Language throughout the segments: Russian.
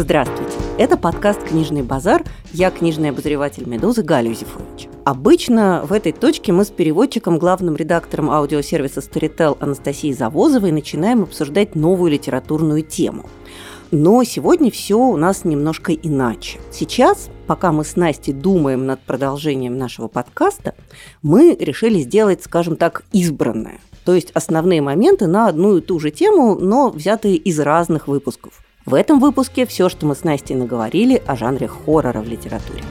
Здравствуйте. Это подкаст «Книжный базар». Я книжный обозреватель «Медузы» Галя Юзефович. Обычно в этой точке мы с переводчиком, главным редактором аудиосервиса Storytel Анастасией Завозовой начинаем обсуждать новую литературную тему. Но сегодня все у нас немножко иначе. Сейчас, пока мы с Настей думаем над продолжением нашего подкаста, мы решили сделать, скажем так, избранное. То есть основные моменты на одну и ту же тему, но взятые из разных выпусков. В этом выпуске все, что мы с Настей наговорили о жанре хоррора в литературе.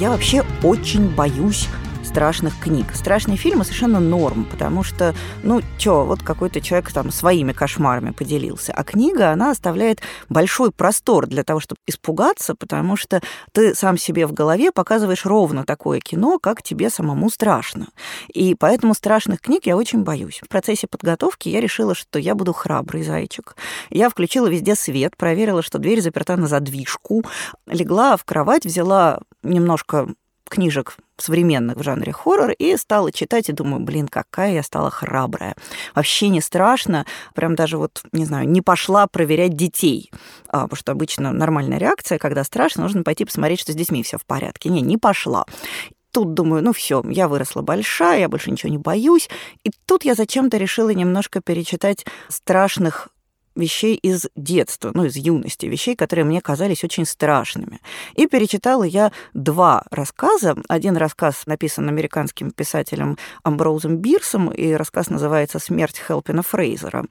Я вообще очень боюсь страшных книг. Страшные фильмы совершенно норм, потому что, ну, чё, вот какой-то человек там своими кошмарами поделился. А книга, она оставляет большой простор для того, чтобы испугаться, потому что ты сам себе в голове показываешь ровно такое кино, как тебе самому страшно. И поэтому страшных книг я очень боюсь. В процессе подготовки я решила, что я буду храбрый зайчик. Я включила везде свет, проверила, что дверь заперта на задвижку, легла в кровать, взяла немножко книжек современных в жанре хоррор и стала читать и думаю, блин, какая я стала храбрая. Вообще не страшно, прям даже вот, не знаю, не пошла проверять детей, а, потому что обычно нормальная реакция, когда страшно, нужно пойти посмотреть, что с детьми все в порядке. Не, не пошла тут думаю, ну все, я выросла большая, я больше ничего не боюсь. И тут я зачем-то решила немножко перечитать страшных вещей из детства, ну, из юности, вещей, которые мне казались очень страшными. И перечитала я два рассказа. Один рассказ написан американским писателем Амброузом Бирсом, и рассказ называется «Смерть Хелпина Фрейзера».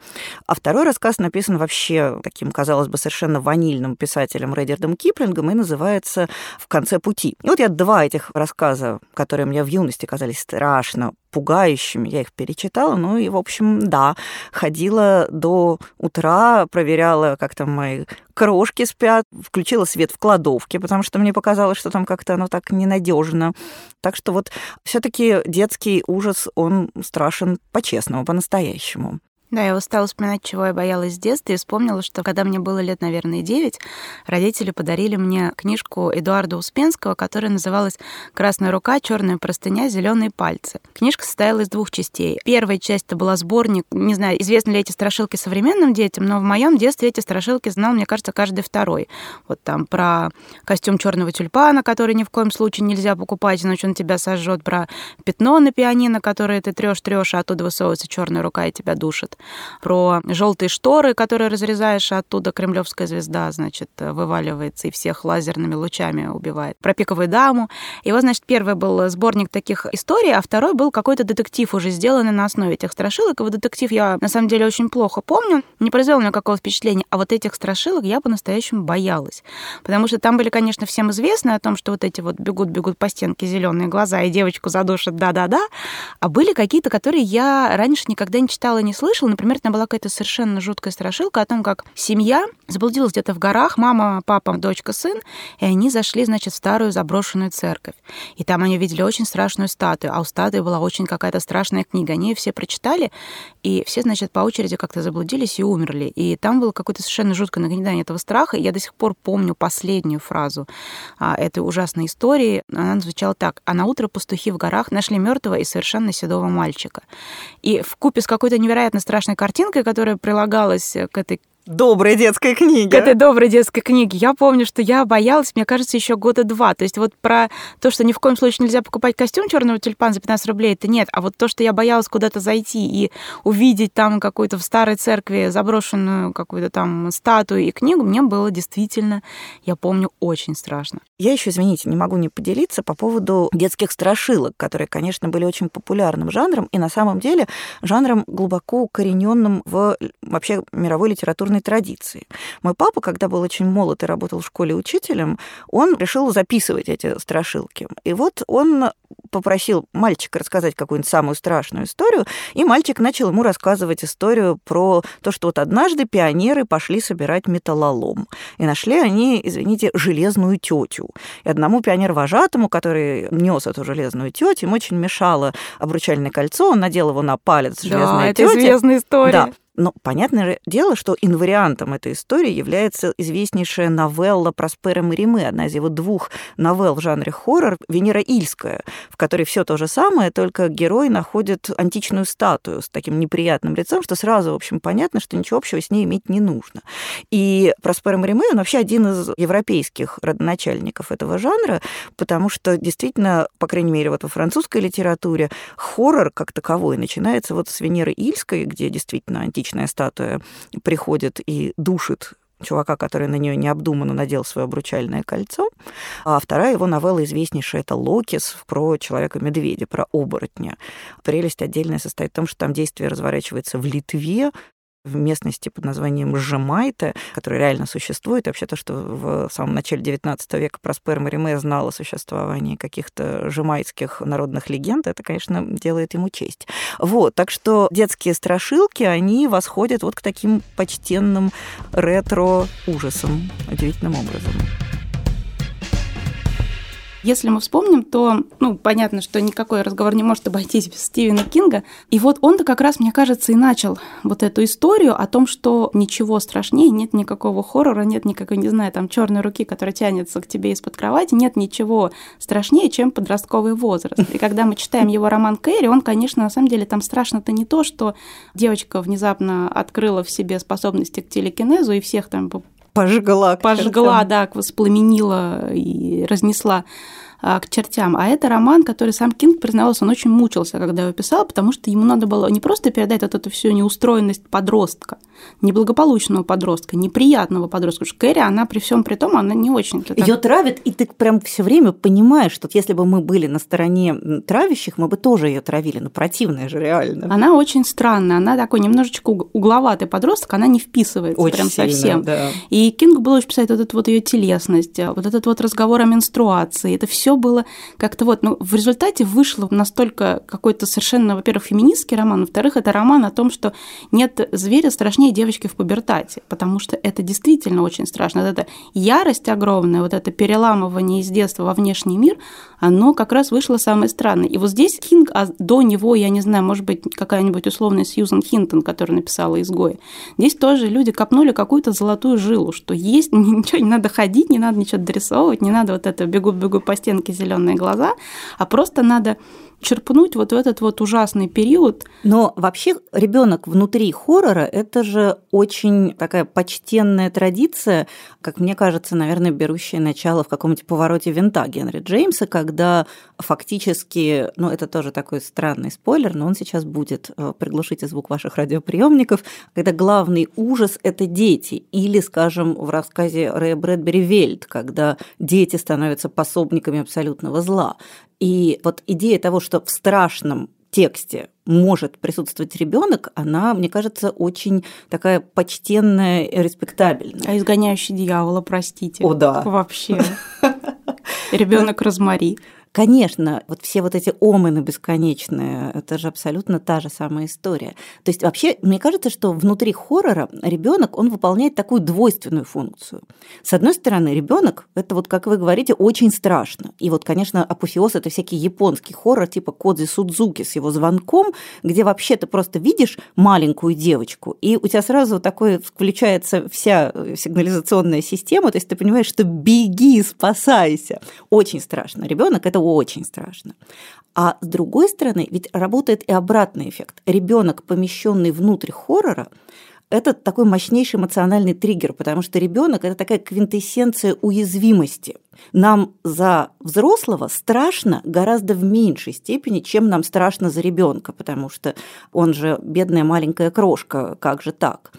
А второй рассказ написан вообще таким, казалось бы, совершенно ванильным писателем Редердом Киплингом и называется «В конце пути». И вот я два этих рассказа, которые мне в юности казались страшно пугающими. Я их перечитала, ну и, в общем, да, ходила до утра, проверяла, как там мои крошки спят, включила свет в кладовке, потому что мне показалось, что там как-то оно так ненадежно. Так что вот все-таки детский ужас, он страшен по-честному, по-настоящему. Да, я устала вспоминать, чего я боялась с детства, и вспомнила, что когда мне было лет, наверное, 9, родители подарили мне книжку Эдуарда Успенского, которая называлась «Красная рука, черная простыня, зеленые пальцы». Книжка состояла из двух частей. Первая часть это была сборник, не знаю, известны ли эти страшилки современным детям, но в моем детстве эти страшилки знал, мне кажется, каждый второй. Вот там про костюм черного тюльпана, который ни в коем случае нельзя покупать, иначе он тебя сожжет, про пятно на пианино, которое ты трешь, трешь, а оттуда высовывается черная рука и тебя душит про желтые шторы, которые разрезаешь, а оттуда кремлевская звезда, значит, вываливается и всех лазерными лучами убивает. Про пиковую даму. И вот, значит, первый был сборник таких историй, а второй был какой-то детектив, уже сделанный на основе этих страшилок. И вот детектив я, на самом деле, очень плохо помню, не произвел мне какого впечатления, а вот этих страшилок я по-настоящему боялась. Потому что там были, конечно, всем известны о том, что вот эти вот бегут-бегут по стенке зеленые глаза и девочку задушат, да-да-да, а были какие-то, которые я раньше никогда не читала, не слышала, Например, там была какая-то совершенно жуткая страшилка о том, как семья заблудилась где-то в горах, мама, папа, дочка, сын, и они зашли, значит, в старую заброшенную церковь. И там они видели очень страшную статую, а у статуи была очень какая-то страшная книга. Они ее все прочитали, и все, значит, по очереди как-то заблудились и умерли. И там было какое-то совершенно жуткое нагнетание этого страха. И я до сих пор помню последнюю фразу а, этой ужасной истории. Она звучала так. А на утро пастухи в горах нашли мертвого и совершенно седого мальчика. И в купе с какой-то невероятно страшной страшной картинкой, которая прилагалась к этой доброй детской книги. К этой доброй детской книге. Я помню, что я боялась, мне кажется, еще года два. То есть вот про то, что ни в коем случае нельзя покупать костюм черного тюльпана за 15 рублей, это нет. А вот то, что я боялась куда-то зайти и увидеть там какую-то в старой церкви заброшенную какую-то там статую и книгу, мне было действительно, я помню, очень страшно. Я еще, извините, не могу не поделиться по поводу детских страшилок, которые, конечно, были очень популярным жанром и на самом деле жанром глубоко укорененным в вообще мировой литературной культурной традиции. Мой папа, когда был очень молод и работал в школе учителем, он решил записывать эти страшилки. И вот он попросил мальчика рассказать какую-нибудь самую страшную историю, и мальчик начал ему рассказывать историю про то, что вот однажды пионеры пошли собирать металлолом, и нашли они, извините, железную тетю. И одному пионер-вожатому, который нес эту железную тетю, ему очень мешало обручальное кольцо, он надел его на палец железной да, это известная история. Да. Но понятное дело, что инвариантом этой истории является известнейшая новелла Проспера Мариме, одна из его двух новелл в жанре хоррор «Венера Ильская», в которой все то же самое, только герой находит античную статую с таким неприятным лицом, что сразу, в общем, понятно, что ничего общего с ней иметь не нужно. И Проспера Мариме, он вообще один из европейских родоначальников этого жанра, потому что действительно, по крайней мере, вот во французской литературе хоррор как таковой начинается вот с Венеры Ильской, где действительно античная статуя приходит и душит чувака, который на нее необдуманно надел свое обручальное кольцо. А вторая его новелла известнейшая — это «Локис» про человека-медведя, про оборотня. Прелесть отдельная состоит в том, что там действие разворачивается в Литве, в местности под названием Жемайта, которая реально существует. Вообще то, что в самом начале XIX века Проспер Мариме знал о существовании каких-то жемайтских народных легенд, это, конечно, делает ему честь. Вот, так что детские страшилки, они восходят вот к таким почтенным ретро-ужасам удивительным образом. Если мы вспомним, то, ну, понятно, что никакой разговор не может обойтись без Стивена Кинга. И вот он-то как раз, мне кажется, и начал вот эту историю о том, что ничего страшнее, нет никакого хоррора, нет никакой, не знаю, там, черной руки, которая тянется к тебе из-под кровати, нет ничего страшнее, чем подростковый возраст. И когда мы читаем его роман Кэрри, он, конечно, на самом деле там страшно-то не то, что девочка внезапно открыла в себе способности к телекинезу и всех там пожгла. Пожгла, да, воспламенила и разнесла а, к чертям. А это роман, который сам Кинг признавался, он очень мучился, когда его писал, потому что ему надо было не просто передать вот эту всю неустроенность подростка, неблагополучного подростка, неприятного подростка. Потому что Кэрри, она при всем при том, она не очень... Ее травят, и ты прям все время понимаешь, что если бы мы были на стороне травящих, мы бы тоже ее травили. Но противная же реально. Она очень странная, она такой немножечко угловатый подросток, она не вписывается очень прям сильно, совсем. Да. И Кингу было очень писать вот эту вот ее телесность, вот этот вот разговор о менструации. Это все было как-то вот, ну, в результате вышло настолько какой-то совершенно, во-первых, феминистский роман, во-вторых, это роман о том, что нет зверя страшнее девочки в пубертате, потому что это действительно очень страшно. Вот эта ярость огромная, вот это переламывание из детства во внешний мир, оно как раз вышло самое странное. И вот здесь Кинг, а до него, я не знаю, может быть, какая-нибудь условная Сьюзан Хинтон, которая написала «Изгои», здесь тоже люди копнули какую-то золотую жилу, что есть, ничего не надо ходить, не надо ничего дорисовывать, не надо вот это бегу-бегу по стенке зеленые глаза, а просто надо черпнуть вот в этот вот ужасный период. Но вообще ребенок внутри хоррора – это же очень такая почтенная традиция, как мне кажется, наверное, берущая начало в каком-нибудь повороте винта Генри Джеймса, когда фактически, ну это тоже такой странный спойлер, но он сейчас будет, э, приглушите звук ваших радиоприемников, когда главный ужас – это дети. Или, скажем, в рассказе Рэя Брэдбери «Вельт», когда дети становятся пособниками абсолютного зла. И вот идея того, что в страшном тексте может присутствовать ребенок, она, мне кажется, очень такая почтенная и респектабельная. А изгоняющий дьявола, простите. О, да. Вообще. Ребенок Розмари. Конечно, вот все вот эти омены бесконечные, это же абсолютно та же самая история. То есть вообще, мне кажется, что внутри хоррора ребенок, он выполняет такую двойственную функцию. С одной стороны, ребенок, это вот, как вы говорите, очень страшно. И вот, конечно, апофеоз это всякий японский хоррор типа Кодзи Судзуки с его звонком, где вообще ты просто видишь маленькую девочку, и у тебя сразу такое включается вся сигнализационная система, то есть ты понимаешь, что беги, спасайся. Очень страшно. Ребенок это очень страшно. А с другой стороны, ведь работает и обратный эффект. Ребенок, помещенный внутрь хоррора, это такой мощнейший эмоциональный триггер, потому что ребенок это такая квинтэссенция уязвимости. Нам за взрослого страшно гораздо в меньшей степени, чем нам страшно за ребенка, потому что он же бедная маленькая крошка, как же так?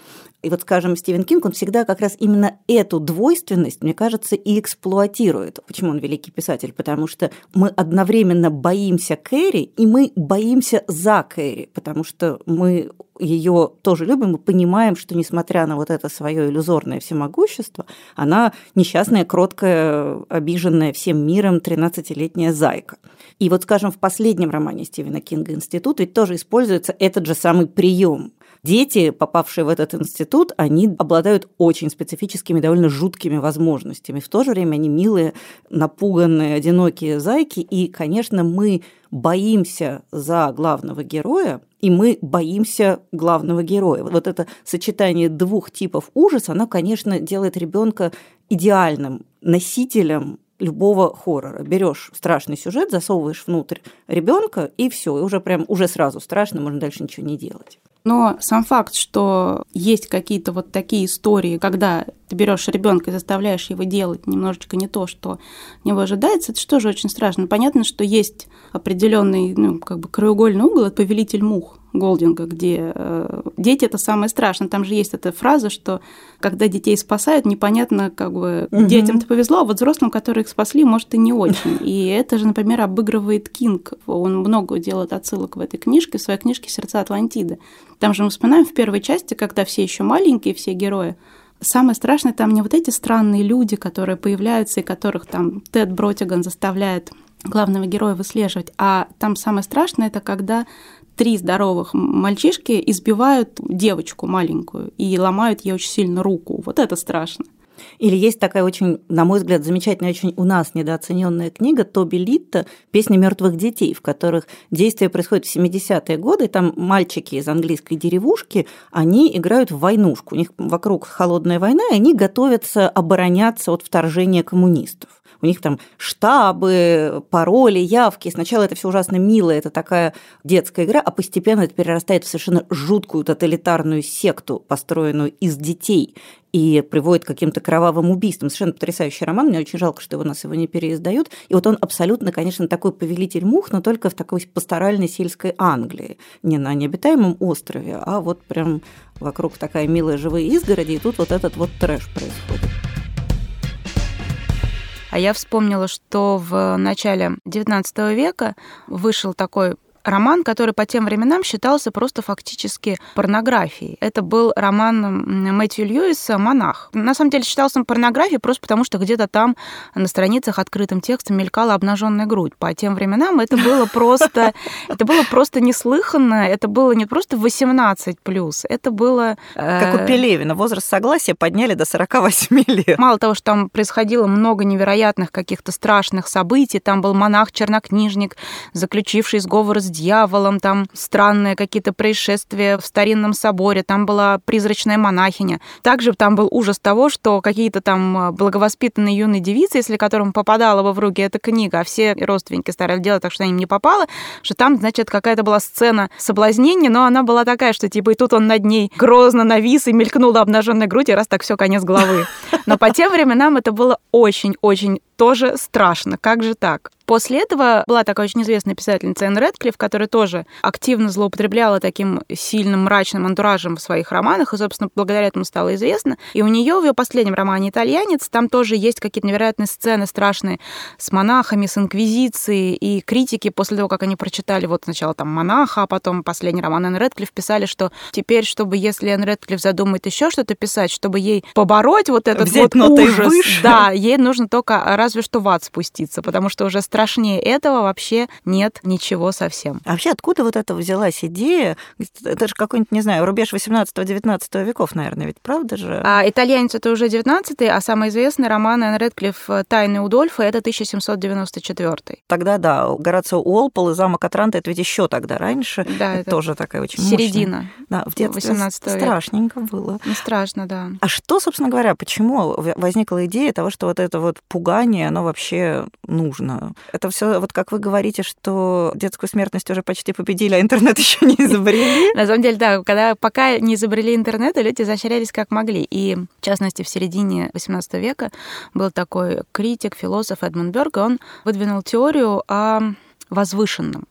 И вот, скажем, Стивен Кинг, он всегда как раз именно эту двойственность, мне кажется, и эксплуатирует. Почему он великий писатель? Потому что мы одновременно боимся Кэрри, и мы боимся за Кэрри, потому что мы ее тоже любим и понимаем, что несмотря на вот это свое иллюзорное всемогущество, она несчастная, кроткая, обиженная всем миром 13-летняя зайка. И вот, скажем, в последнем романе Стивена Кинга «Институт» ведь тоже используется этот же самый прием дети, попавшие в этот институт, они обладают очень специфическими, довольно жуткими возможностями. В то же время они милые, напуганные, одинокие зайки. И, конечно, мы боимся за главного героя, и мы боимся главного героя. Вот это сочетание двух типов ужаса, оно, конечно, делает ребенка идеальным носителем любого хоррора. Берешь страшный сюжет, засовываешь внутрь ребенка, и все, и уже прям уже сразу страшно, можно дальше ничего не делать. Но сам факт, что есть какие-то вот такие истории, когда ты берешь ребенка и заставляешь его делать немножечко не то, что него ожидается, это что же очень страшно. Понятно, что есть определенный, ну, как бы краеугольный угол, это повелитель мух. Голдинга, где э, дети это самое страшное. Там же есть эта фраза, что когда детей спасают, непонятно, как бы угу. детям-то повезло, а вот взрослым, которые их спасли, может и не очень. И это же, например, обыгрывает Кинг. Он много делает отсылок в этой книжке, в своей книжке «Сердца Атлантиды». Там же мы вспоминаем в первой части, когда все еще маленькие, все герои, Самое страшное там не вот эти странные люди, которые появляются и которых там Тед Бротиган заставляет главного героя выслеживать, а там самое страшное это когда три здоровых мальчишки избивают девочку маленькую и ломают ей очень сильно руку. Вот это страшно. Или есть такая очень, на мой взгляд, замечательная, очень у нас недооцененная книга Тоби Литта «Песни мертвых детей», в которых действие происходит в 70-е годы, там мальчики из английской деревушки, они играют в войнушку, у них вокруг холодная война, и они готовятся обороняться от вторжения коммунистов у них там штабы, пароли, явки. Сначала это все ужасно мило, это такая детская игра, а постепенно это перерастает в совершенно жуткую тоталитарную секту, построенную из детей и приводит к каким-то кровавым убийствам. Совершенно потрясающий роман. Мне очень жалко, что его нас его не переиздают. И вот он абсолютно, конечно, такой повелитель мух, но только в такой пасторальной сельской Англии. Не на необитаемом острове, а вот прям вокруг такая милая живые изгороди, и тут вот этот вот трэш происходит. А я вспомнила, что в начале XIX века вышел такой роман, который по тем временам считался просто фактически порнографией. Это был роман Мэтью Льюиса «Монах». На самом деле считался он порнографией просто потому, что где-то там на страницах открытым текстом мелькала обнаженная грудь. По тем временам это было просто, это было просто неслыханно, это было не просто 18 плюс, это было... Как у э, Пелевина, возраст согласия подняли до 48 лет. Мало того, что там происходило много невероятных каких-то страшных событий, там был монах-чернокнижник, заключивший сговор с дьяволом, там странные какие-то происшествия в старинном соборе, там была призрачная монахиня. Также там был ужас того, что какие-то там а, благовоспитанные юные девицы, если которым попадала бы в руки эта книга, а все родственники старались делать так, что им не попало, что там, значит, какая-то была сцена соблазнения, но она была такая, что типа и тут он над ней грозно навис и мелькнула обнаженная грудь, и раз так все конец головы. Но по тем временам это было очень-очень тоже страшно. Как же так? После этого была такая очень известная писательница Энн Редклифф, которая тоже активно злоупотребляла таким сильным мрачным антуражем в своих романах, и, собственно, благодаря этому стало известно. И у нее в ее последнем романе «Итальянец» там тоже есть какие-то невероятные сцены страшные с монахами, с инквизицией, и критики после того, как они прочитали вот сначала там «Монаха», а потом последний роман Энн Редклифф писали, что теперь, чтобы если Энн Редклифф задумает еще что-то писать, чтобы ей побороть вот этот Взять вот ужас, выше. да, ей нужно только разве что в ад спуститься, потому что уже страшнее этого вообще нет ничего совсем. А вообще откуда вот это взялась идея? Это же какой-нибудь, не знаю, рубеж 18-19 веков, наверное, ведь правда же? А итальянец это уже 19 а самый известный роман Энн Редклифф «Тайны Удольфа» это 1794 Тогда, да, Горацио Уолпол и замок Атранта, это ведь еще тогда раньше. Да, это тоже такая очень Середина. Мощная. Да, в детстве 18 страшненько было. Ну, страшно, да. А что, собственно говоря, почему возникла идея того, что вот это вот пугание, оно вообще нужно. Это все, вот как вы говорите, что детскую смертность уже почти победили, а интернет еще не изобрели. На самом деле, да, когда пока не изобрели интернет, люди изощрялись как могли. И, в частности, в середине XVIII века был такой критик, философ Эдмунд Берг, он выдвинул теорию о возвышенном.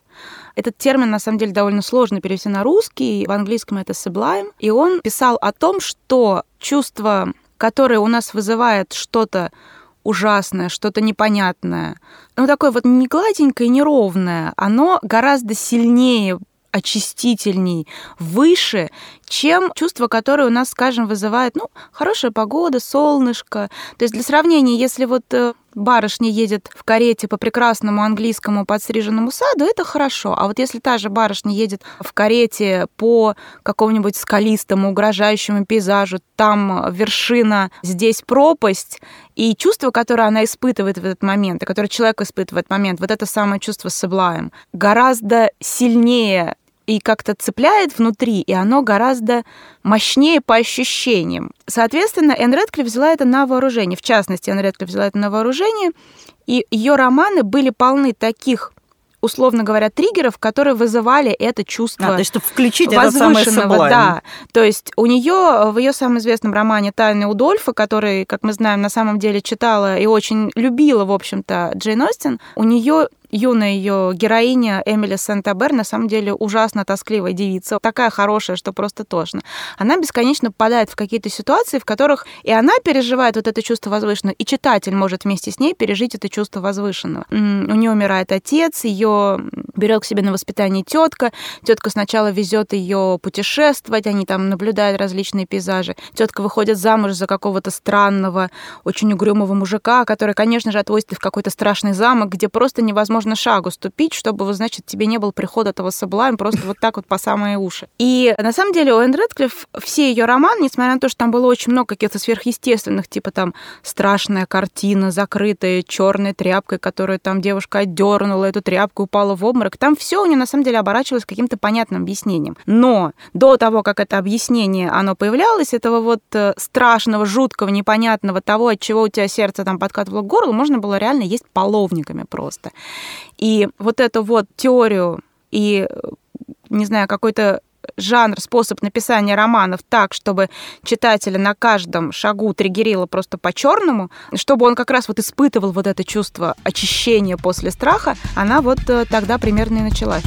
Этот термин, на самом деле, довольно сложно перевести на русский. В английском это sublime. И он писал о том, что чувство, которое у нас вызывает что-то ужасное, что-то непонятное. Ну, такое вот не гладенькое, неровное, оно гораздо сильнее очистительней, выше, чем чувство, которое у нас, скажем, вызывает, ну, хорошая погода, солнышко. То есть для сравнения, если вот э, барышня едет в карете по прекрасному английскому подстриженному саду, это хорошо. А вот если та же барышня едет в карете по какому-нибудь скалистому, угрожающему пейзажу, там вершина, здесь пропасть, и чувство, которое она испытывает в этот момент, и которое человек испытывает в этот момент, вот это самое чувство sublime, гораздо сильнее и как-то цепляет внутри, и оно гораздо мощнее по ощущениям. Соответственно, Энн Редклифф взяла это на вооружение. В частности, Энн Редклифф взяла это на вооружение, и ее романы были полны таких условно говоря, триггеров, которые вызывали это чувство. А, то есть, чтобы включить это самое Да. То есть у нее в ее самом известном романе «Тайны Удольфа», который, как мы знаем, на самом деле читала и очень любила, в общем-то, Джейн Остин, у нее юная ее героиня Эмили Сент-Абер на самом деле ужасно тоскливая девица, такая хорошая, что просто тошно. Она бесконечно попадает в какие-то ситуации, в которых и она переживает вот это чувство возвышенного, и читатель может вместе с ней пережить это чувство возвышенного. У нее умирает отец, ее берет к себе на воспитание тетка. Тетка сначала везет ее путешествовать, они там наблюдают различные пейзажи. Тетка выходит замуж за какого-то странного, очень угрюмого мужика, который, конечно же, отвозит в какой-то страшный замок, где просто невозможно можно шагу ступить, чтобы, значит, тебе не был приход этого Саблайм просто вот так вот по самые уши. И на самом деле у Энн Редклифф все ее романы, несмотря на то, что там было очень много каких-то сверхъестественных, типа там страшная картина, закрытая черной тряпкой, которую там девушка отдернула, эту тряпку упала в обморок, там все у нее на самом деле оборачивалось каким-то понятным объяснением. Но до того, как это объяснение, оно появлялось, этого вот э, страшного, жуткого, непонятного того, от чего у тебя сердце там подкатывало к горлу, можно было реально есть половниками просто. И вот эту вот теорию и, не знаю, какой-то жанр, способ написания романов так, чтобы читателя на каждом шагу триггерило просто по-черному, чтобы он как раз вот испытывал вот это чувство очищения после страха, она вот э, тогда примерно и началась.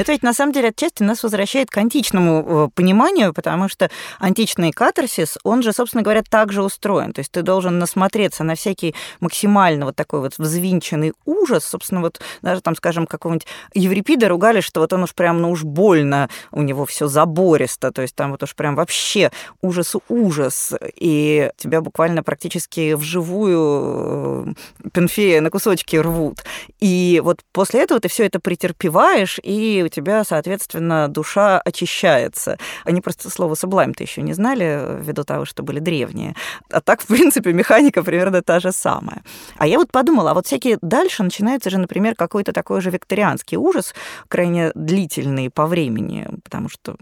Это ведь на самом деле отчасти нас возвращает к античному э, пониманию, потому что античный катарсис, он же, собственно говоря, также устроен. То есть ты должен насмотреться на всякий максимально вот такой вот взвинченный ужас. Собственно, вот даже там, скажем, какого-нибудь Еврипида ругали, что вот он уж прям, ну уж больно, у него все забористо, то есть там вот уж прям вообще ужас-ужас, и тебя буквально практически вживую э, Пенфея на кусочки рвут. И вот после этого ты все это претерпеваешь, и тебя, соответственно, душа очищается. Они просто слово sublime-то еще не знали, ввиду того, что были древние. А так, в принципе, механика примерно та же самая. А я вот подумала, а вот всякие дальше начинается же, например, какой-то такой же викторианский ужас, крайне длительный по времени, потому что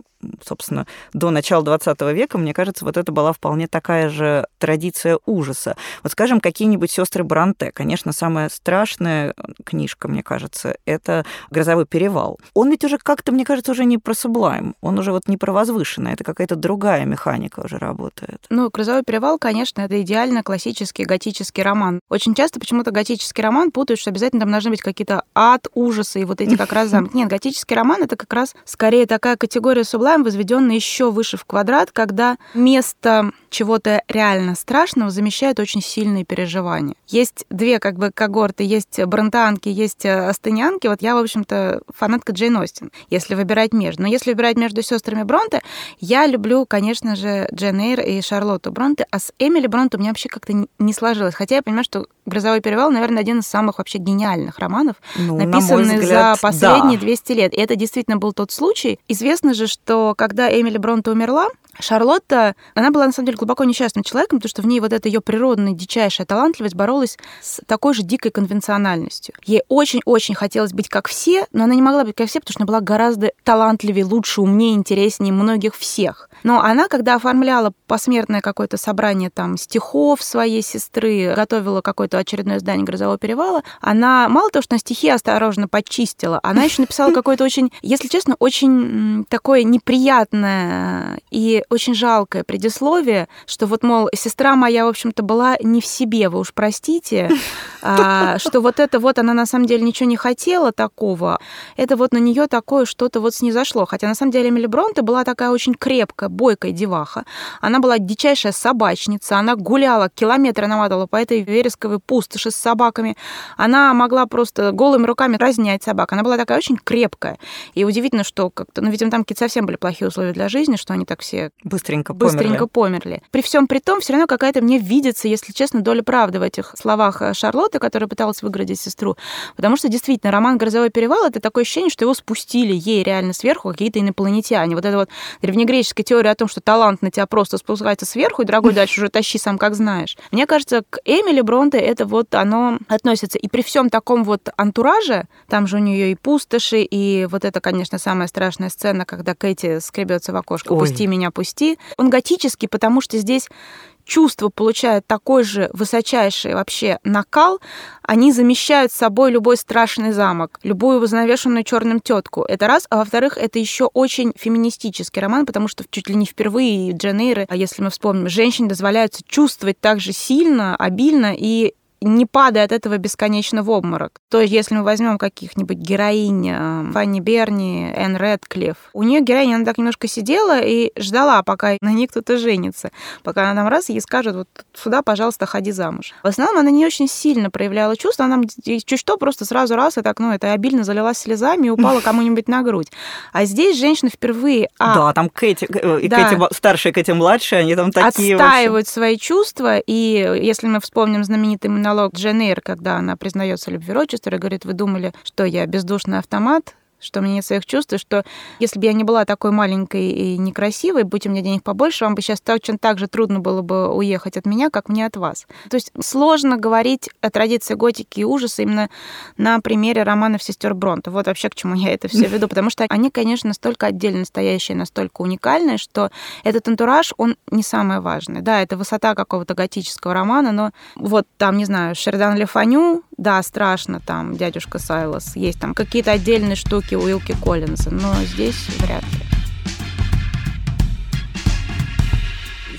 собственно, до начала 20 века, мне кажется, вот это была вполне такая же традиция ужаса. Вот, скажем, какие-нибудь сестры Бранте. Конечно, самая страшная книжка, мне кажется, это «Грозовой перевал». Он ведь уже как-то, мне кажется, уже не про сублайм, он уже вот не про возвышенное, это какая-то другая механика уже работает. Ну, «Грозовой перевал», конечно, это идеально классический готический роман. Очень часто почему-то готический роман путают, что обязательно там должны быть какие-то ад, ужасы и вот эти как раз замки. Нет, готический роман — это как раз скорее такая категория сублайм, возведенный еще выше в квадрат, когда место чего-то реально страшного замещает очень сильные переживания. Есть две как бы когорты, есть бронтанки, есть э, астынянки. Вот я, в общем-то, фанатка Джейн Остин, если выбирать между. Но если выбирать между сестрами Бронте, я люблю, конечно же, Джен Эйр и Шарлотту Бронте, а с Эмили Бронте у меня вообще как-то не сложилось. Хотя я понимаю, что «Грозовой перевал», наверное, один из самых вообще гениальных романов, ну, написанный взгляд, за последние да. 200 лет. И это действительно был тот случай. Известно же, что когда Эмили Бронте умерла, Шарлотта, она была на самом деле глубоко несчастным человеком, потому что в ней вот эта ее природная дичайшая талантливость боролась с такой же дикой конвенциональностью. Ей очень-очень хотелось быть как все, но она не могла быть как все, потому что она была гораздо талантливее, лучше, умнее, интереснее многих всех. Но она, когда оформляла посмертное какое-то собрание там стихов своей сестры, готовила какое-то очередное издание «Грозового перевала», она мало того, что на стихи осторожно подчистила, она еще написала какое-то очень, если честно, очень такое неприятное и очень жалкое предисловие, что вот, мол, сестра моя, в общем-то, была не в себе, вы уж простите, а, что вот это вот она на самом деле ничего не хотела такого, это вот на нее такое что-то вот снизошло. Хотя на самом деле Эмили Бронте была такая очень крепкая, бойкая деваха. Она была дичайшая собачница, она гуляла, километры наматывала по этой вересковой пустоши с собаками. Она могла просто голыми руками разнять собак. Она была такая очень крепкая. И удивительно, что как-то, ну, видимо, там какие-то совсем были плохие условия для жизни, что они так все быстренько, быстренько померли. померли. При всем при том, все равно какая-то мне видится, если честно, доля правды в этих словах Шарлотты, которая пыталась выградить сестру. Потому что действительно, роман «Грозовой перевал» — это такое ощущение, что его спустили ей реально сверху какие-то инопланетяне. Вот эта вот древнегреческая теория о том, что талант на тебя просто спускается сверху, и, дорогой, дальше уже тащи сам как знаешь. Мне кажется, к Эмили Бронте это вот оно относится. И при всем таком вот антураже, там же у нее и пустоши, и вот это, конечно, самая страшная сцена, когда Кэти скребется в окошко Ой. «Пусти меня, пусти». Он готический, потому что здесь чувства получают такой же высочайший вообще накал, они замещают собой любой страшный замок, любую вознавешенную черным тетку. Это раз. А во-вторых, это еще очень феминистический роман, потому что чуть ли не впервые Джен Эйры, а если мы вспомним, женщине дозволяется чувствовать так же сильно, обильно и не падая от этого бесконечно в обморок. То есть, если мы возьмем каких-нибудь героинь э, Фанни Берни, Энн Редклифф, у нее героиня, она так немножко сидела и ждала, пока на ней кто-то женится, пока она нам раз ей скажет, вот сюда, пожалуйста, ходи замуж. В основном она не очень сильно проявляла чувства, она чуть что просто сразу раз и так, ну, это обильно залилась слезами и упала кому-нибудь на грудь. А здесь женщина впервые... А, да, там Кэти, э, и да, Кэти старшая, Кэти младшая, они там такие... Отстаивают вообще. свои чувства, и если мы вспомним знаменитый монолог Джен Эйр, когда она признается любви Рочестера говорит, вы думали, что я бездушный автомат, что у меня нет своих чувств, и что если бы я не была такой маленькой и некрасивой, будь у меня денег побольше, вам бы сейчас точно так же трудно было бы уехать от меня, как мне от вас. То есть сложно говорить о традиции готики и ужаса именно на примере романов сестер Бронте. Вот вообще к чему я это все веду, потому что они, конечно, настолько отдельно стоящие, настолько уникальные, что этот антураж, он не самое важное. Да, это высота какого-то готического романа, но вот там, не знаю, Шердан Лефаню, да, страшно, там, дядюшка Сайлос, есть там какие-то отдельные штуки Уилки Коллинза, но здесь вряд ли.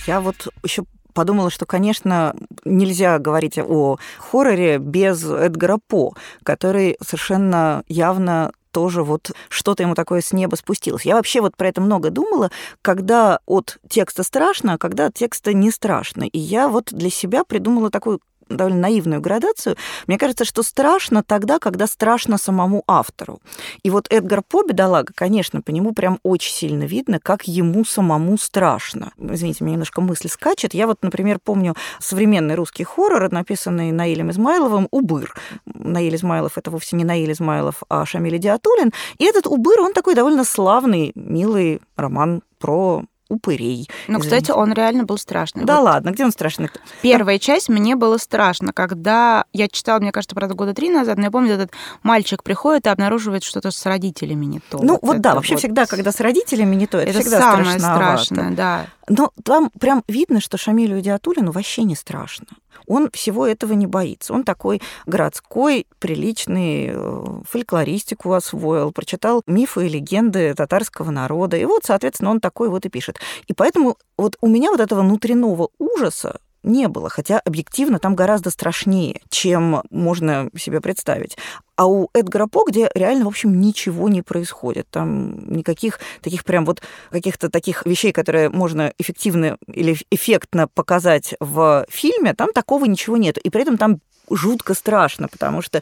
Я вот еще подумала, что, конечно, нельзя говорить о хорроре без Эдгара По, который совершенно явно тоже вот что-то ему такое с неба спустилось. Я вообще вот про это много думала, когда от текста страшно, а когда от текста не страшно. И я вот для себя придумала такую довольно наивную градацию. Мне кажется, что страшно тогда, когда страшно самому автору. И вот Эдгар По, бедолага, конечно, по нему прям очень сильно видно, как ему самому страшно. Извините, мне немножко мысль скачет. Я вот, например, помню современный русский хоррор, написанный Наилем Измайловым «Убыр». Наиль Измайлов — это вовсе не Наиль Измайлов, а Шамиль Диатулин. И этот «Убыр», он такой довольно славный, милый роман про упырей. Ну, кстати, он реально был страшный. Да вот ладно, где он страшный? Первая да. часть мне было страшно, когда я читала, мне кажется, правда, года три назад, но я помню, этот мальчик приходит и обнаруживает что-то с родителями не то. Ну, вот, вот да, вообще вот... всегда, когда с родителями не то, это, это всегда самое страшное, да. Но там прям видно, что Шамилю Диатулину вообще не страшно он всего этого не боится. Он такой городской, приличный, э, фольклористику освоил, прочитал мифы и легенды татарского народа. И вот, соответственно, он такой вот и пишет. И поэтому вот у меня вот этого внутреннего ужаса не было, хотя объективно там гораздо страшнее, чем можно себе представить. А у Эдгара По, где реально, в общем, ничего не происходит. Там никаких таких прям вот каких-то таких вещей, которые можно эффективно или эффектно показать в фильме, там такого ничего нет. И при этом там жутко страшно, потому что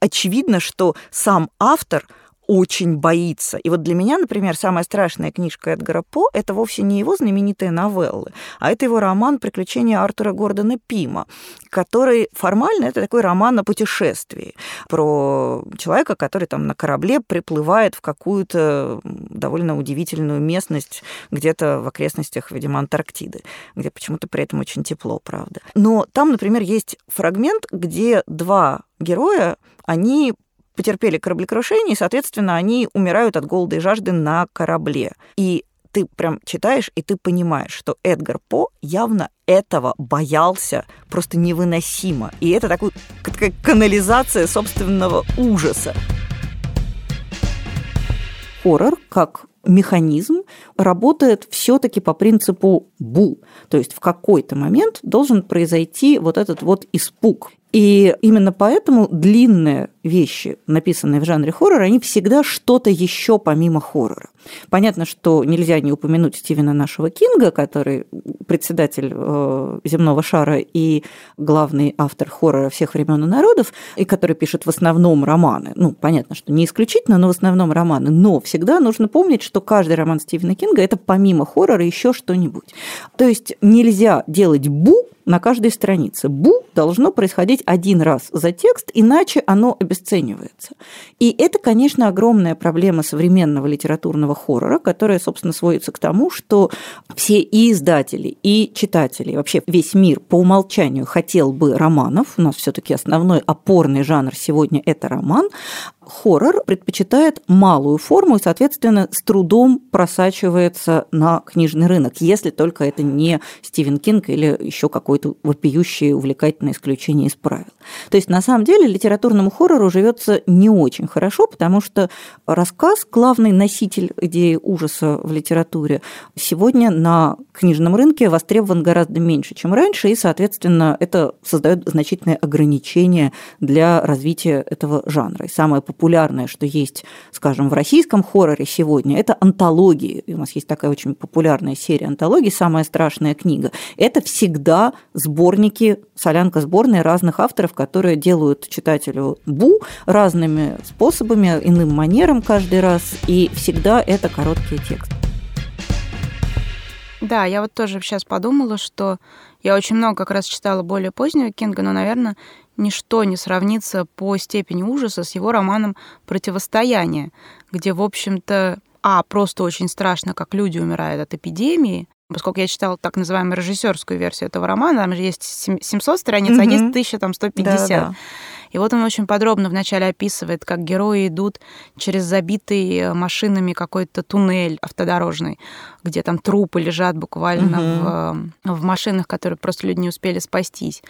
очевидно, что сам автор – очень боится. И вот для меня, например, самая страшная книжка Эдгара По – это вовсе не его знаменитые новеллы, а это его роман «Приключения Артура Гордона Пима», который формально это такой роман о путешествии про человека, который там на корабле приплывает в какую-то довольно удивительную местность где-то в окрестностях, видимо, Антарктиды, где почему-то при этом очень тепло, правда. Но там, например, есть фрагмент, где два героя, они потерпели кораблекрушение, и, соответственно, они умирают от голода и жажды на корабле. И ты прям читаешь, и ты понимаешь, что Эдгар По явно этого боялся просто невыносимо. И это такой, такая канализация собственного ужаса. Хоррор, как механизм работает все-таки по принципу БУ. То есть в какой-то момент должен произойти вот этот вот испуг. И именно поэтому длинные вещи, написанные в жанре хоррора, они всегда что-то еще помимо хоррора. Понятно, что нельзя не упомянуть Стивена нашего Кинга, который председатель э, земного шара и главный автор хоррора всех времен и народов, и который пишет в основном романы. Ну, понятно, что не исключительно, но в основном романы. Но всегда нужно помнить, что каждый роман Стивена Кинга это помимо хоррора еще что-нибудь. То есть нельзя делать бу на каждой странице. Бу должно происходить один раз за текст, иначе оно обесценивается. И это, конечно, огромная проблема современного литературного хоррора, которая, собственно, сводится к тому, что все и издатели, и читатели, и вообще весь мир по умолчанию хотел бы романов. У нас все-таки основной опорный жанр сегодня это роман, хоррор предпочитает малую форму и, соответственно, с трудом просачивается на книжный рынок, если только это не Стивен Кинг или еще какое-то вопиющее увлекательное исключение из правил. То есть, на самом деле, литературному хоррору живется не очень хорошо, потому что рассказ, главный носитель идеи ужаса в литературе, сегодня на книжном рынке востребован гораздо меньше, чем раньше, и, соответственно, это создает значительные ограничения для развития этого жанра. И самое популярное, что есть, скажем, в российском хорроре сегодня, это антологии. У нас есть такая очень популярная серия антологий «Самая страшная книга». Это всегда сборники, солянка сборная разных авторов, которые делают читателю бу разными способами, иным манером каждый раз, и всегда это короткий текст. Да, я вот тоже сейчас подумала, что я очень много как раз читала более позднего Кинга, но, наверное, ничто не сравнится по степени ужаса с его романом «Противостояние», где, в общем-то, а, просто очень страшно, как люди умирают от эпидемии, поскольку я читала так называемую режиссерскую версию этого романа, там же есть 700 страниц, mm-hmm. а есть 1150. Да, да. И вот он очень подробно вначале описывает, как герои идут через забитый машинами какой-то туннель автодорожный, где там трупы лежат буквально угу. в, в машинах, которые просто люди не успели спастись.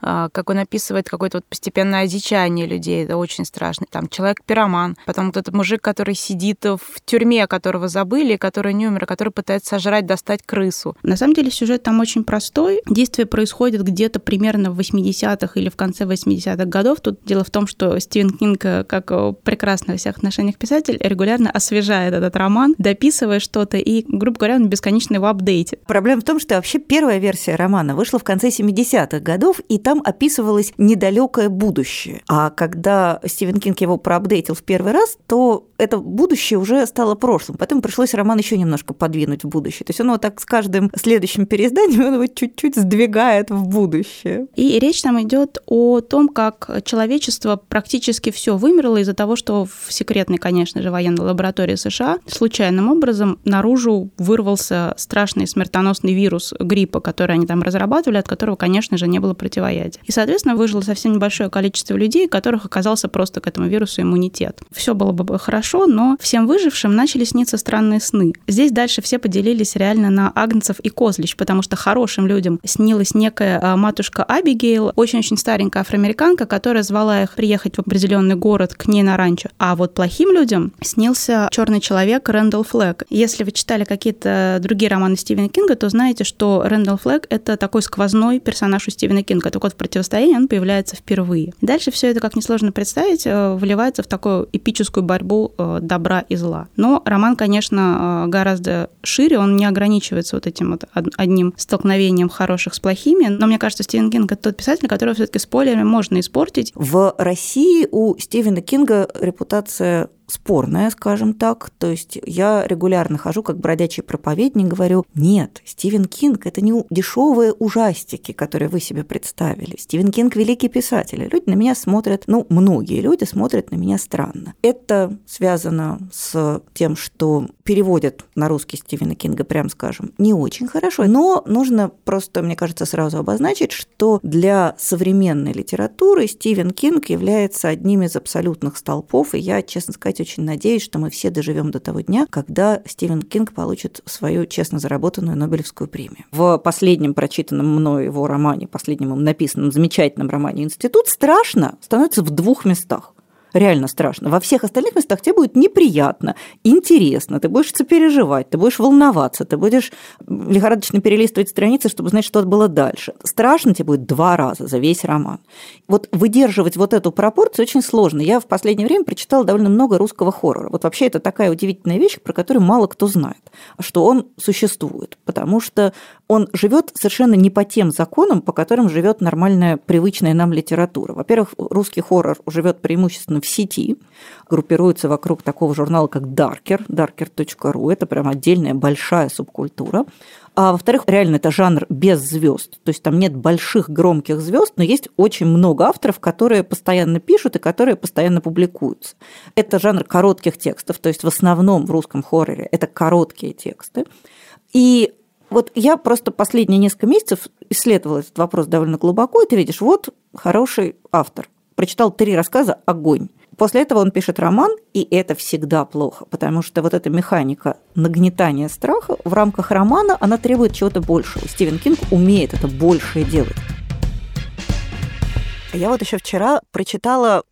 А, как он описывает какое-то вот постепенное одичание людей, это очень страшно. Там человек-пироман, потом вот этот мужик, который сидит в тюрьме, которого забыли, который не умер, который пытается сожрать, достать крысу. На самом деле сюжет там очень простой. Действие происходит где-то примерно в 80-х или в конце 80-х годов. Тут дело в том, что Стивен Кинг, э, как э, прекрасный во всех отношениях писатель, регулярно освежает этот роман, дописывая что-то и, грубо говоря, он бесконечно его апдейтит. Проблема в том, что вообще первая версия романа вышла в конце 70-х годов, и там описывалось недалекое будущее. А когда Стивен Кинг его проапдейтил в первый раз, то это будущее уже стало прошлым. Потом пришлось роман еще немножко подвинуть в будущее. То есть он вот так с каждым следующим переизданием он его чуть-чуть сдвигает в будущее. И речь там идет о том, как человечество практически все вымерло из-за того, что в секретной, конечно же, военной лаборатории США случайным образом наружу вырвался страшный смертоносный вирус гриппа, который они там разрабатывали, от которого, конечно же, не было противоядия. И, соответственно, выжило совсем небольшое количество людей, у которых оказался просто к этому вирусу иммунитет. Все было бы хорошо, но всем выжившим начали сниться странные сны. Здесь дальше все поделились реально на агнцев и козлищ, потому что хорошим людям снилась некая а, матушка Абигейл, очень-очень старенькая афроамериканка, которая звала их приехать в определенный город к ней на ранчо. А вот плохим людям снился черный человек Рэндалл Флэг. Если вы читали какие-то другие романы Стивена Кинга, то знаете, что Рэндалл Флэг — это такой сквозной персонаж у Стивена Кинга. Так вот, в «Противостоянии» он появляется впервые. Дальше все это, как несложно представить, э, вливается в такую эпическую борьбу э, добра и зла. Но роман, конечно, э, гораздо шире, он не ограничивается вот этим вот одним столкновением хороших с плохими. Но мне кажется, Стивен Кинг — это тот писатель, которого все таки спойлерами можно испортить. В России у Стивена Кинга репутация спорная, скажем так. То есть я регулярно хожу как бродячий проповедник, говорю, нет, Стивен Кинг – это не дешевые ужастики, которые вы себе представили. Стивен Кинг – великий писатель. Люди на меня смотрят, ну, многие люди смотрят на меня странно. Это связано с тем, что переводят на русский Стивена Кинга, прям скажем, не очень хорошо, но нужно просто, мне кажется, сразу обозначить, что для современной литературы Стивен Кинг является одним из абсолютных столпов, и я, честно сказать, очень надеюсь, что мы все доживем до того дня, когда Стивен Кинг получит свою честно заработанную Нобелевскую премию. В последнем прочитанном мной его романе, последнем написанном замечательном романе «Институт» страшно становится в двух местах. Реально страшно. Во всех остальных местах тебе будет неприятно, интересно, ты будешь сопереживать, ты будешь волноваться, ты будешь лихорадочно перелистывать страницы, чтобы знать, что было дальше. Страшно тебе будет два раза за весь роман. Вот выдерживать вот эту пропорцию очень сложно. Я в последнее время прочитала довольно много русского хоррора. Вот вообще это такая удивительная вещь, про которую мало кто знает, что он существует, потому что он живет совершенно не по тем законам, по которым живет нормальная, привычная нам литература. Во-первых, русский хоррор живет преимущественно в сети, группируется вокруг такого журнала, как Darker, darker.ru. Это прям отдельная большая субкультура. А во-вторых, реально это жанр без звезд. То есть там нет больших громких звезд, но есть очень много авторов, которые постоянно пишут и которые постоянно публикуются. Это жанр коротких текстов, то есть в основном в русском хорроре это короткие тексты. И вот я просто последние несколько месяцев исследовала этот вопрос довольно глубоко, и ты видишь, вот хороший автор. Прочитал три рассказа «Огонь». После этого он пишет роман, и это всегда плохо, потому что вот эта механика нагнетания страха в рамках романа, она требует чего-то большего. Стивен Кинг умеет это большее делать. Я вот еще вчера прочитала,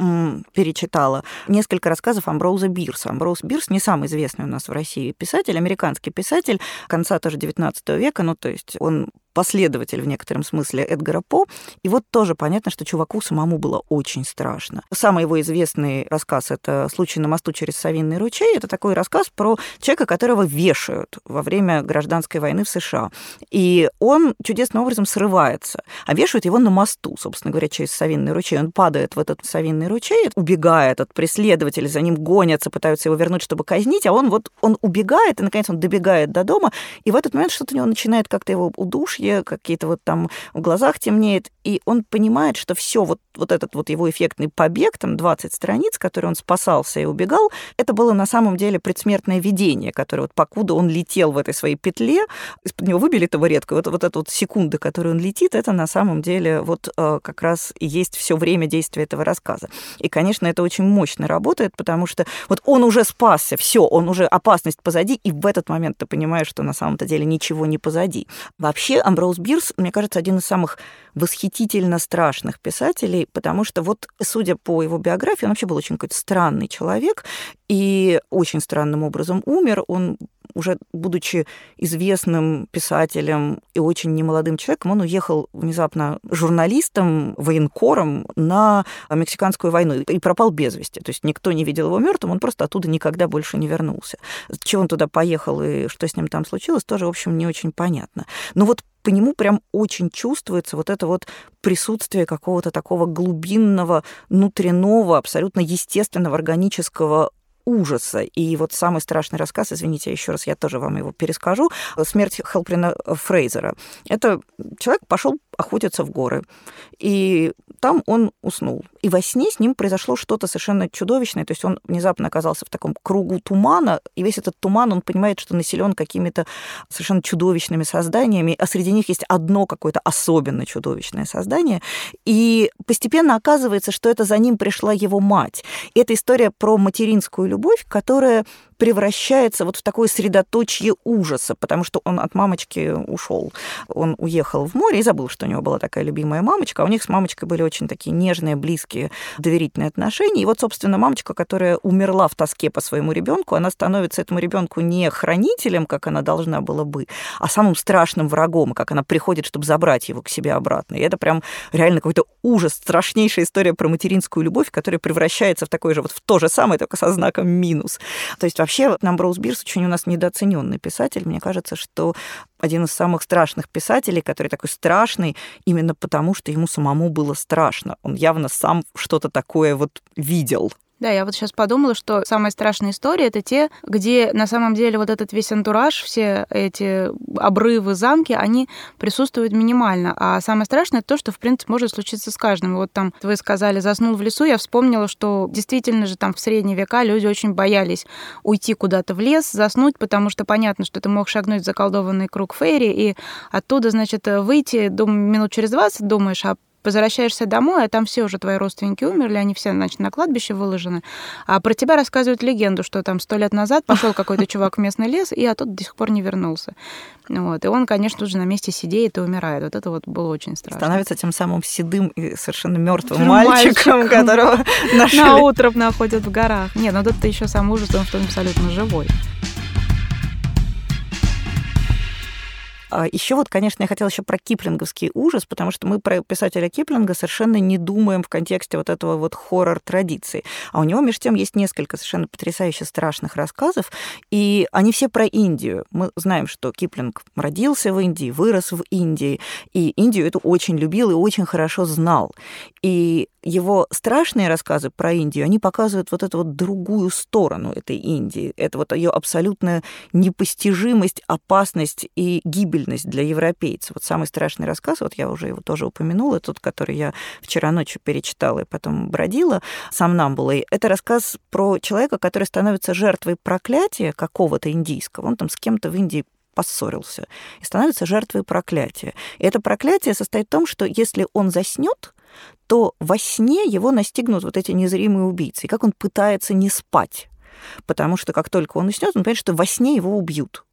перечитала несколько рассказов Амброуза Бирса. Амброуз Бирс не самый известный у нас в России писатель, американский писатель конца тоже 19 века, ну то есть он последователь в некотором смысле Эдгара По. И вот тоже понятно, что чуваку самому было очень страшно. Самый его известный рассказ — это «Случай на мосту через Савинный ручей». Это такой рассказ про человека, которого вешают во время гражданской войны в США. И он чудесным образом срывается. А вешают его на мосту, собственно говоря, через Савинный ручей. Он падает в этот Савинный ручей, убегает от преследователей, за ним гонятся, пытаются его вернуть, чтобы казнить, а он вот он убегает, и, наконец, он добегает до дома, и в этот момент что-то у него начинает как-то его удушье, удушье, какие-то вот там в глазах темнеет, и он понимает, что все вот, вот этот вот его эффектный побег, там 20 страниц, который он спасался и убегал, это было на самом деле предсмертное видение, которое вот покуда он летел в этой своей петле, из-под него выбили табуретку, вот, вот эта вот секунда, которую он летит, это на самом деле вот э, как раз и есть все время действия этого рассказа. И, конечно, это очень мощно работает, потому что вот он уже спасся, все, он уже опасность позади, и в этот момент ты понимаешь, что на самом-то деле ничего не позади. Вообще, Амброуз Бирс, мне кажется, один из самых восхитительно страшных писателей, потому что вот, судя по его биографии, он вообще был очень какой-то странный человек и очень странным образом умер. Он уже будучи известным писателем и очень немолодым человеком, он уехал внезапно журналистом, военкором на Мексиканскую войну и пропал без вести. То есть никто не видел его мертвым, он просто оттуда никогда больше не вернулся. Чего он туда поехал и что с ним там случилось, тоже, в общем, не очень понятно. Но вот по нему прям очень чувствуется вот это вот присутствие какого-то такого глубинного, внутреннего, абсолютно естественного, органического ужаса. И вот самый страшный рассказ, извините, еще раз я тоже вам его перескажу, «Смерть Хелприна Фрейзера». Это человек пошел охотиться в горы, и там он уснул. И во сне с ним произошло что-то совершенно чудовищное, то есть он внезапно оказался в таком кругу тумана, и весь этот туман, он понимает, что населен какими-то совершенно чудовищными созданиями, а среди них есть одно какое-то особенно чудовищное создание, и постепенно оказывается, что это за ним пришла его мать. И это история про материнскую любовь, которая превращается вот в такое средоточие ужаса, потому что он от мамочки ушел. Он уехал в море и забыл, что у него была такая любимая мамочка, а у них с мамочкой были очень такие нежные, близкие, доверительные отношения. И вот, собственно, мамочка, которая умерла в тоске по своему ребенку, она становится этому ребенку не хранителем, как она должна была бы, а самым страшным врагом, как она приходит, чтобы забрать его к себе обратно. И это прям реально какой-то ужас, страшнейшая история про материнскую любовь, которая превращается в такой же вот в то же самое, только со знаком минус. То есть Намброуз Бирс очень у нас недооцененный писатель. Мне кажется, что один из самых страшных писателей, который такой страшный именно потому, что ему самому было страшно. Он явно сам что-то такое вот видел. Да, я вот сейчас подумала, что самые страшные истории это те, где на самом деле вот этот весь антураж, все эти обрывы, замки, они присутствуют минимально. А самое страшное то, что, в принципе, может случиться с каждым. Вот там вы сказали, заснул в лесу, я вспомнила, что действительно же там в средние века люди очень боялись уйти куда-то в лес, заснуть, потому что понятно, что ты мог шагнуть в заколдованный круг Фейри, и оттуда, значит, выйти, дум, минут через 20 думаешь, а возвращаешься домой, а там все уже твои родственники умерли, они все, значит, на кладбище выложены, а про тебя рассказывают легенду, что там сто лет назад пошел какой-то чувак в местный лес, и оттуда до сих пор не вернулся. Вот. И он, конечно, уже на месте сидеет и умирает. Вот это вот было очень страшно. Становится тем самым седым и совершенно мертвым мальчиком, мальчиком, которого нашли. На утро находят в горах. Нет, ну это еще сам ужас, потому что он абсолютно живой. Еще вот, конечно, я хотела еще про киплинговский ужас, потому что мы про писателя Киплинга совершенно не думаем в контексте вот этого вот хоррор-традиции. А у него, между тем, есть несколько совершенно потрясающе страшных рассказов, и они все про Индию. Мы знаем, что Киплинг родился в Индии, вырос в Индии, и Индию эту очень любил и очень хорошо знал. И его страшные рассказы про Индию, они показывают вот эту вот другую сторону этой Индии. Это вот ее абсолютная непостижимость, опасность и гибельность для европейцев. Вот самый страшный рассказ, вот я уже его тоже упомянула, тот, который я вчера ночью перечитала и потом бродила, сам нам было. Это рассказ про человека, который становится жертвой проклятия какого-то индийского. Он там с кем-то в Индии поссорился и становится жертвой проклятия. И это проклятие состоит в том, что если он заснет, то во сне его настигнут вот эти незримые убийцы. И как он пытается не спать. Потому что как только он уснет, он понимает, что во сне его убьют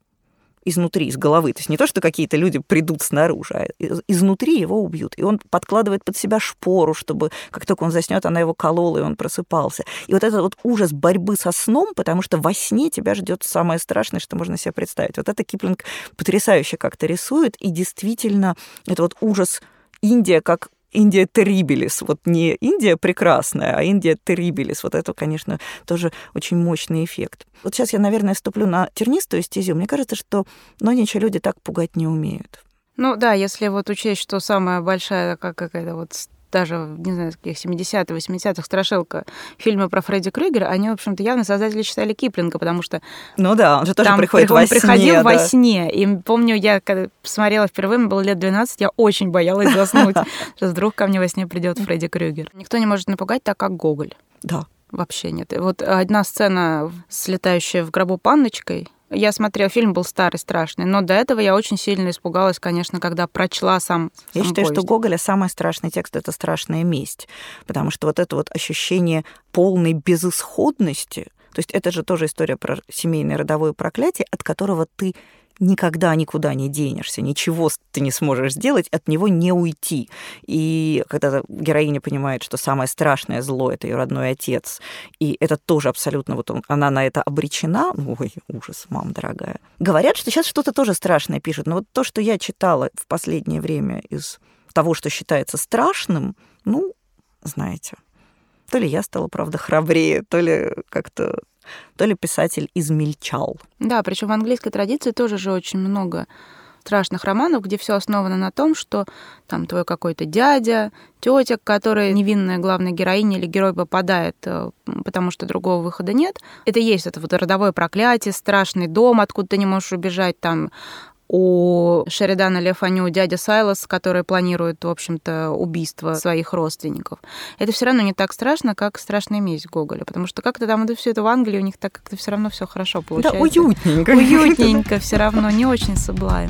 изнутри, из головы. То есть не то, что какие-то люди придут снаружи, а изнутри его убьют. И он подкладывает под себя шпору, чтобы как только он заснет, она его колола, и он просыпался. И вот этот вот ужас борьбы со сном, потому что во сне тебя ждет самое страшное, что можно себе представить. Вот это Киплинг потрясающе как-то рисует, и действительно это вот ужас Индия как Индия терибелис, вот не Индия прекрасная, а Индия терибелис. Вот это, конечно, тоже очень мощный эффект. Вот сейчас я, наверное, вступлю на тернистую стезю. Мне кажется, что но ничего люди так пугать не умеют. Ну да, если вот учесть, что самая большая как какая-то вот даже, не знаю, каких 70-х, 80-х, страшилка, фильмы про Фредди Крюгера, они, в общем-то, явно создатели читали Киплинга, потому что... Ну да, он же тоже там приходит во сне. приходил да. во сне. И помню, я когда смотрела впервые, мне было лет 12, я очень боялась заснуть, что вдруг ко мне во сне придет Фредди Крюгер. Никто не может напугать так, как Гоголь. Да. Вообще нет. И вот одна сцена, слетающая в гробу панночкой, я смотрела, фильм был старый, страшный, но до этого я очень сильно испугалась, конечно, когда прочла сам Я сам считаю, повесть. что Гоголя самый страшный текст — это «Страшная месть», потому что вот это вот ощущение полной безысходности, то есть это же тоже история про семейное родовое проклятие, от которого ты никогда никуда не денешься, ничего ты не сможешь сделать, от него не уйти. И когда героиня понимает, что самое страшное зло — это ее родной отец, и это тоже абсолютно вот он, она на это обречена, ой, ужас, мам дорогая. Говорят, что сейчас что-то тоже страшное пишут, но вот то, что я читала в последнее время из того, что считается страшным, ну, знаете, то ли я стала, правда, храбрее, то ли как-то то ли писатель измельчал. Да, причем в английской традиции тоже же очень много страшных романов, где все основано на том, что там твой какой-то дядя, тетя, которая невинная главная героиня или герой попадает, э, потому что другого выхода нет. Это есть это вот родовое проклятие, страшный дом, откуда ты не можешь убежать, там у Шеридана Лефаню дядя Сайлос, который планирует, в общем-то, убийство своих родственников. Это все равно не так страшно, как страшная месть Гоголя, потому что как-то там это все это в Англии у них так как-то все равно все хорошо получается. Да, уютненько. Уютненько все равно, не очень соблаем.